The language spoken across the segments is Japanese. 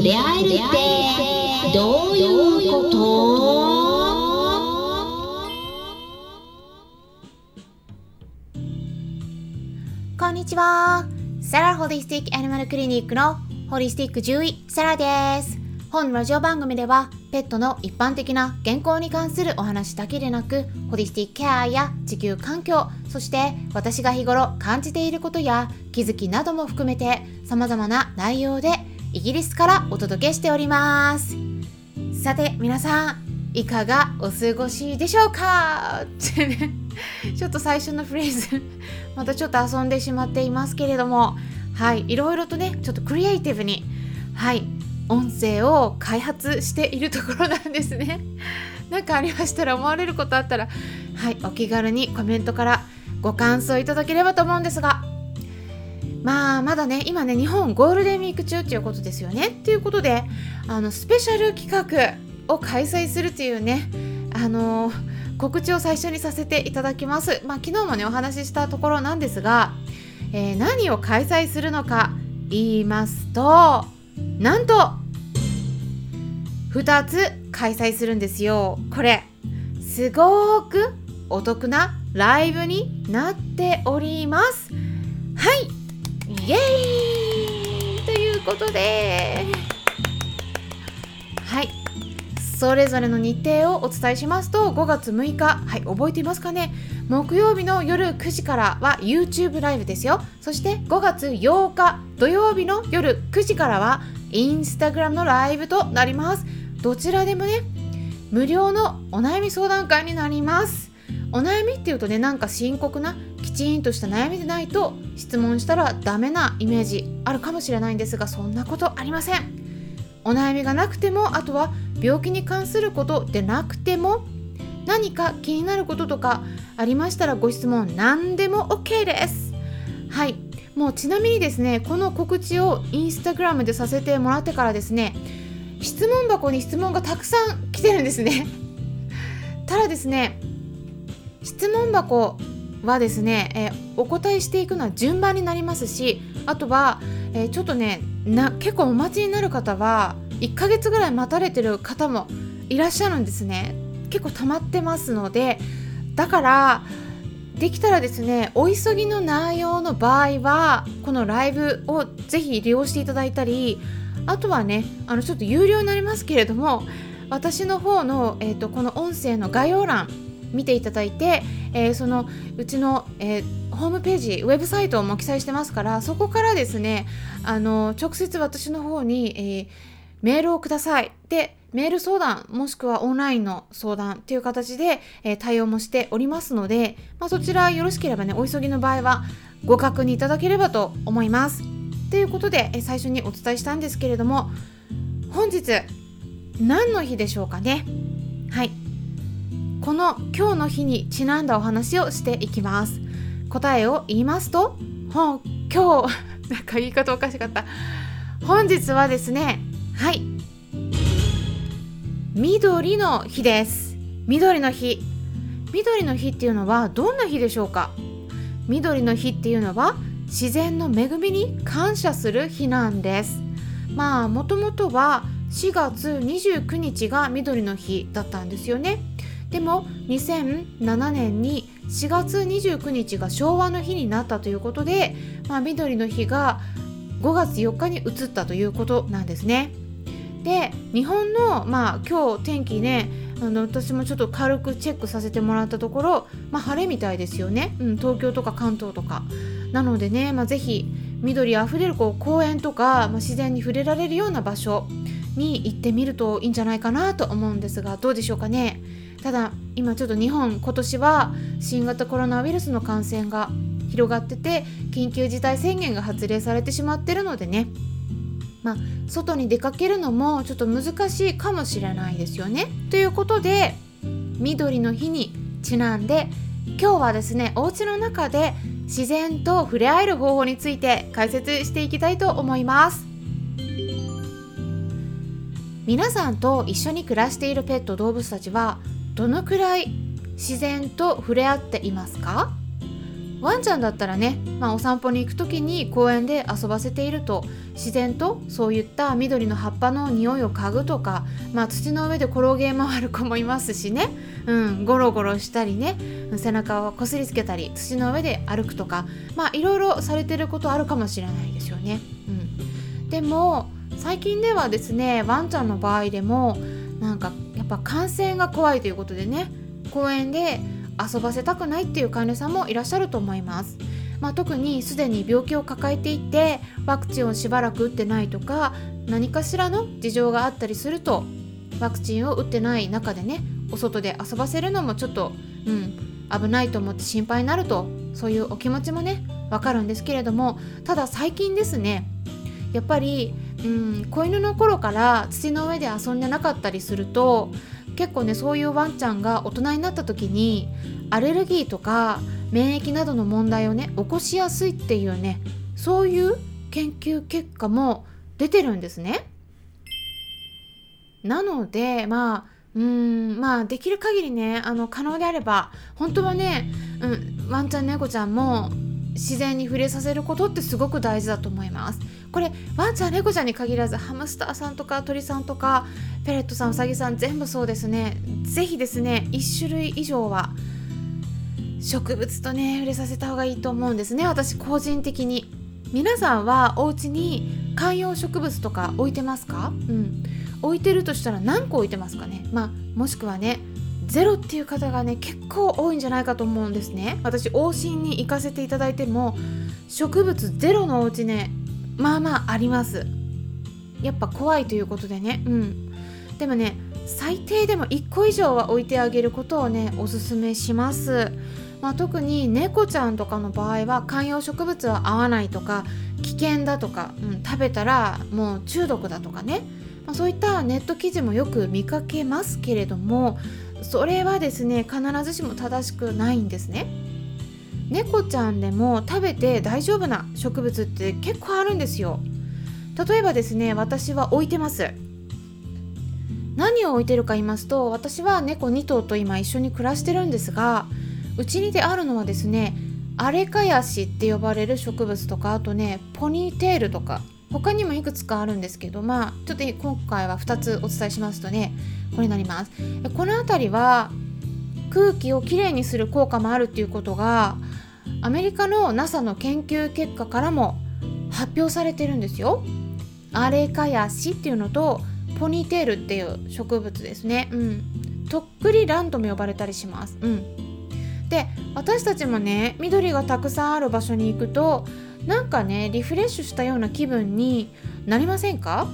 触れ合えるってどういうこと？こんにちは。サラホリスティックアニマルクリニックのホリスティック獣医サラです。本ラジオ番組ではペットの一般的な健康に関するお話だけでなくホリスティックケアや地球環境そして私が日頃感じていることや気づきなども含めて様々な内容でイギリスからお届けしております。さて皆さんいかがお過ごしでしょうか？ってねちょっと最初のフレーズ またちょっと遊んでしまっていますけれども。はいいろいろとねちょっとクリエイティブにはい音声を開発しているところなんですね。何かありましたら思われることあったらはいお気軽にコメントからご感想いただければと思うんですがまあまだね今ね日本ゴールデンウィーク中っていうことですよね。っていうことであのスペシャル企画を開催するっていうねあの告知を最初にさせていただきます。まあ昨日もねお話ししたところなんですが、えー何を開催するのか言いますとなんと2つ開催するんですよ。これすごくお得なライブになっております。はい。イエーイということではい。それぞれの日程をお伝えしますと5月6日はい覚えていますかね？木曜日の夜9時からは YouTube ライブですよ。そして5月8日土曜日の夜9時からは Instagram のライブとなります。どちらでもね無料のお悩み相談会になります。お悩みっていうとねなんか深刻なきちんとした悩みでないと質問したらダメなイメージあるかもしれないんですがそんなことありません。お悩みがなくてもあとは病気に関することでなくても何か気になることとかありましたらご質問何でも OK です。はい。もうちなみにですねこの告知をインスタグラムでさせてもらってからですね質問箱に質問がたくさん来てるんですね。ただですね質問箱はですね、えーお答えしていくのは順番になりますしあとは、えーちょっとねな結構お待ちになる方は1ヶ月ぐらい待たれてる方もいらっしゃるんですね。結構溜まってますのでだからできたらですねお急ぎの内容の場合はこのライブをぜひ利用していただいたりあとはねあのちょっと有料になりますけれども私の方の、えー、とこの音声の概要欄見ていただいて、えーそのうちの、えーホームページウェブサイトも記載してますからそこからですねあの直接私の方に、えーメールをください。でメール相談もしくはオンラインの相談っていう形で、え対応もしておりますので、まあ、そちらよろしければねお急ぎの場合はご確認いただければと思います。ということで、え最初にお伝えしたんですけれども本日何の日でしょうかね。はい。この今日の日にちなんだお話をしていきます。答えを言いますとほん今日。なんか言い方おかしかった。本日はですねはい。緑の日です。緑の日。緑の日っていうのはどんな日でしょうか？緑の日っていうのは自然の恵みに感謝する日なんです。まあもともとは4月29日が緑の日だったんですよね。でも2007年に4月29日が昭和の日になったということで、まあ、緑の日が5月4日に移ったということなんですね。で日本の、まあ、今日天気ねあの私もちょっと軽くチェックさせてもらったところ、まあ、晴れみたいですよね、うん、東京とか関東とか。なのでね、まあ、ぜひ緑あふれるこう公園とか、まあ、自然に触れられるような場所に行ってみるといいんじゃないかなと思うんですがどうでしょうかね。ただ今ちょっと日本今年は新型コロナウイルスの感染が広がってて緊急事態宣言が発令されてしまってるのでねまあ外に出かけるのもちょっと難しいかもしれないですよね。ということで緑の日にちなんで今日はですねお家の中で自然と触れ合える方法について解説していきたいと思います。皆さんと一緒に暮らしているペット動物たちはどのくらい自然と触れ合っていますか？ワンちゃんだったらね、まあ、お散歩に行く時に公園で遊ばせていると自然とそういった緑の葉っぱの匂いを嗅ぐとか、まあ、土の上で転げ回る子もいますしね、うん、ゴロゴロしたりね背中をこすりつけたり土の上で歩くとかまあいろいろされてることあるかもしれないですよね。うん、でも最近ではですねワンちゃんの場合でもなんかぱ感染が怖いということでね公園で遊ばせたくないっていう患者さんもいらっしゃると思います。まあ、特にすでに病気を抱えていてワクチンをしばらく打ってないとか何かしらの事情があったりするとワクチンを打ってない中でねお外で遊ばせるのもちょっと、うん、危ないと思って心配になるとそういうお気持ちもねわかるんですけれどもただ最近ですねやっぱり、うん、子犬の頃から土の上で遊んでなかったりすると結構ねそういうワンちゃんが大人になった時にアレルギーとか免疫などの問題をね起こしやすいっていうねそういう研究結果も出てるんですね。なのでまあうんまあできる限りねあの可能であれば本当はね、うん、ワンちゃん猫ちゃんも自然に触れさせることってすごく大事だと思いますこれワンちゃん猫ちゃんに限らずハムスターさんとか鳥さんとかペレットさんウサギさん全部そうですね。是非ですね1種類以上は植物とね触れさせた方がいいと思うんですね。私個人的に。皆さんはお家に観葉植物とか置いてますか？うん。置いてるとしたら何個置いてますかね？まあもしくはねゼロっていう方がね結構多いんじゃないかと思うんですね。私往診に行かせていただいても植物ゼロのお家ねまあまああります。やっぱ怖いということでね。うん。でもね最低でも1個以上は置いてあげることをねおすすめします。まあ、特に猫ちゃんとかの場合は観葉植物は合わないとか危険だとか、うん、食べたらもう中毒だとかね、まあ、そういったネット記事もよく見かけますけれどもそれはですね必ずしも正しくないんですね。猫ちゃんでも食べて大丈夫な植物って結構あるんですよ。例えばですね私は置いてます。何を置いてるか言いますと私は猫2頭と今一緒に暮らしてるんですがうちにであるのはですねアレカヤシって呼ばれる植物とかあとねポニーテールとか他にもいくつかあるんですけどまあちょっと今回は2つお伝えしますとねこれになります。この辺りは空気をきれいにする効果もあるっていうことがアメリカの NASA の研究結果からも発表されてるんですよ。アレカヤシっていうのとポニーテールっていう植物ですね。うん。とっくりランとも呼ばれたりします。うん。で私たちもね緑がたくさんある場所に行くとなんかねリフレッシュしたような気分になりませんか？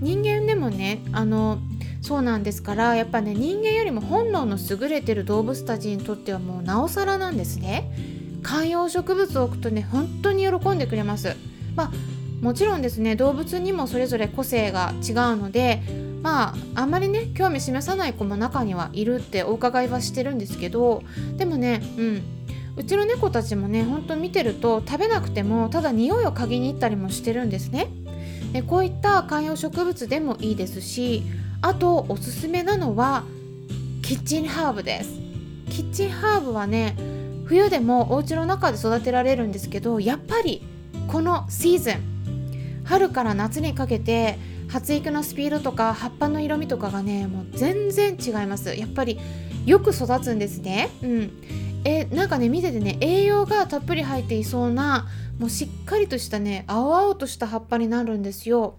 人間でもねあのそうなんですからやっぱね人間よりも本能の優れてる動物たちにとってはもうなおさらなんですね。観葉植物を置くとね本当に喜んでくれます。まあもちろんですね動物にもそれぞれ個性が違うのでまああんまりね興味示さない子も中にはいるってお伺いはしてるんですけどでもねうんうちの猫たちもねほんと見てると食べなくてもただ匂いを嗅ぎに行ったりもしてるんですね。でこういった観葉植物でもいいですしあとおすすめなのはキッチンハーブです。キッチンハーブはね冬でもお家の中で育てられるんですけどやっぱりこのシーズン春から夏にかけて発育のスピードとか葉っぱの色味とかがねもう全然違います。やっぱりよく育つんですね。うん。えなんかね見ててね栄養がたっぷり入っていそうなもうしっかりとしたね青々とした葉っぱになるんですよ。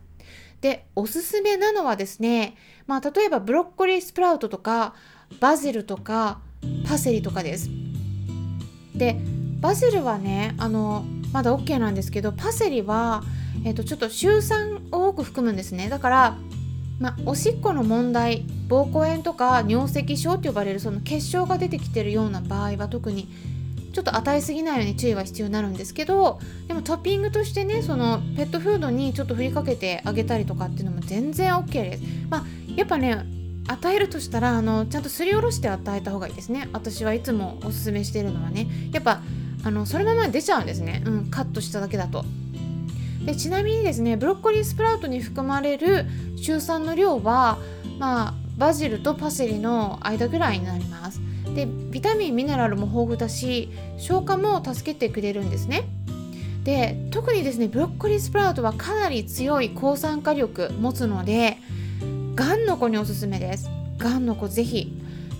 でおすすめなのはですねまあ例えばブロッコリースプラウトとかバジルとかパセリとかです。でバジルはねあのまだ OK なんですけどパセリは、えー、とちょっとシ酸を多く含むんですねだからま、おしっこの問題膀胱炎とか尿石症と呼ばれるその結晶が出てきてるような場合は特にちょっと与えすぎないように注意は必要になるんですけどでもトッピングとしてねそのペットフードにちょっと振りかけてあげたりとかっていうのも全然 OK です。まあ、やっぱね与えるとしたらあのちゃんとすりおろして与えた方がいいですね。私はいつもおすすめしているのはねやっぱあのそのまま出ちゃうんですね、うん、カットしただけだと。でちなみにですねブロッコリースプラウトに含まれるシュウ酸の量はまあバジルとパセリの間ぐらいになりますでビタミンミネラルも豊富だし消化も助けてくれるんですねで特にですねブロッコリースプラウトはかなり強い抗酸化力持つのでがんの子におすすめです。がんの子ぜひ。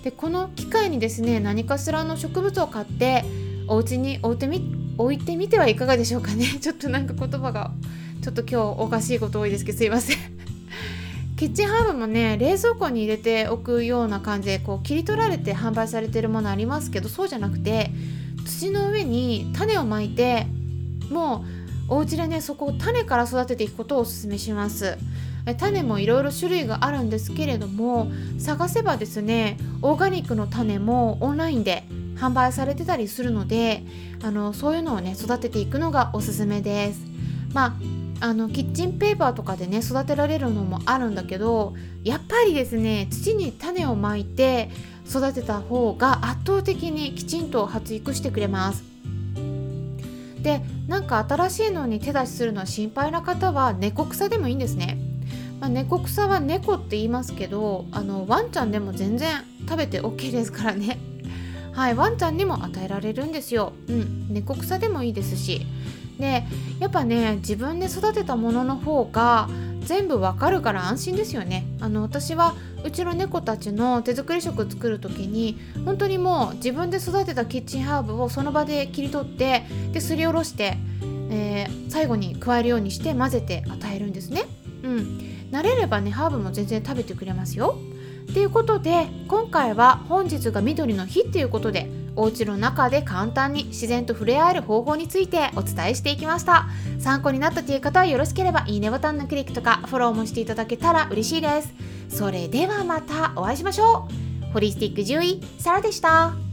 でこの機会にですね何かしらの植物を買ってお家に置いてみ置いてみてはいかがでしょうかね。ちょっとなんか言葉がちょっと今日おかしいこと多いですけどすいません。キッチンハーブもね冷蔵庫に入れておくような感じでこう切り取られて販売されてるものありますけどそうじゃなくて土の上に種をまいてもうお家でねそこを種から育てていくことをおすすめします。種もいろいろ種類があるんですけれども探せばですねオーガニックの種もオンラインで販売されてたりするのであのそういうのをね育てていくのがおすすめです。まああのキッチンペーパーとかでね育てられるのもあるんだけどやっぱりですね土に種をまいて育てた方が圧倒的にきちんと発育してくれます。でなんか新しいのに手出しするのは心配な方は猫草でもいいんですね、猫草は猫って言いますけどあのワンちゃんでも全然食べて OK ですからね。はいワンちゃんにも与えられるんですよ。うん猫草でもいいですし。でやっぱね自分で育てたものの方が全部わかるから安心ですよね。あの私はうちの猫たちの手作り食作る時に本当にもう自分で育てたキッチンハーブをその場で切り取ってですりおろして、えー、最後に加えるようにして混ぜて与えるんですね。うん。慣れればねハーブも全然食べてくれますよ。ということで今回は本日が緑の日っていうことでお家の中で簡単に自然と触れ合える方法についてお伝えしていきました。参考になったという方はよろしければいいねボタンのクリックとかフォローもしていただけたら嬉しいです。それではまたお会いしましょう。ホリスティック獣医サラでした。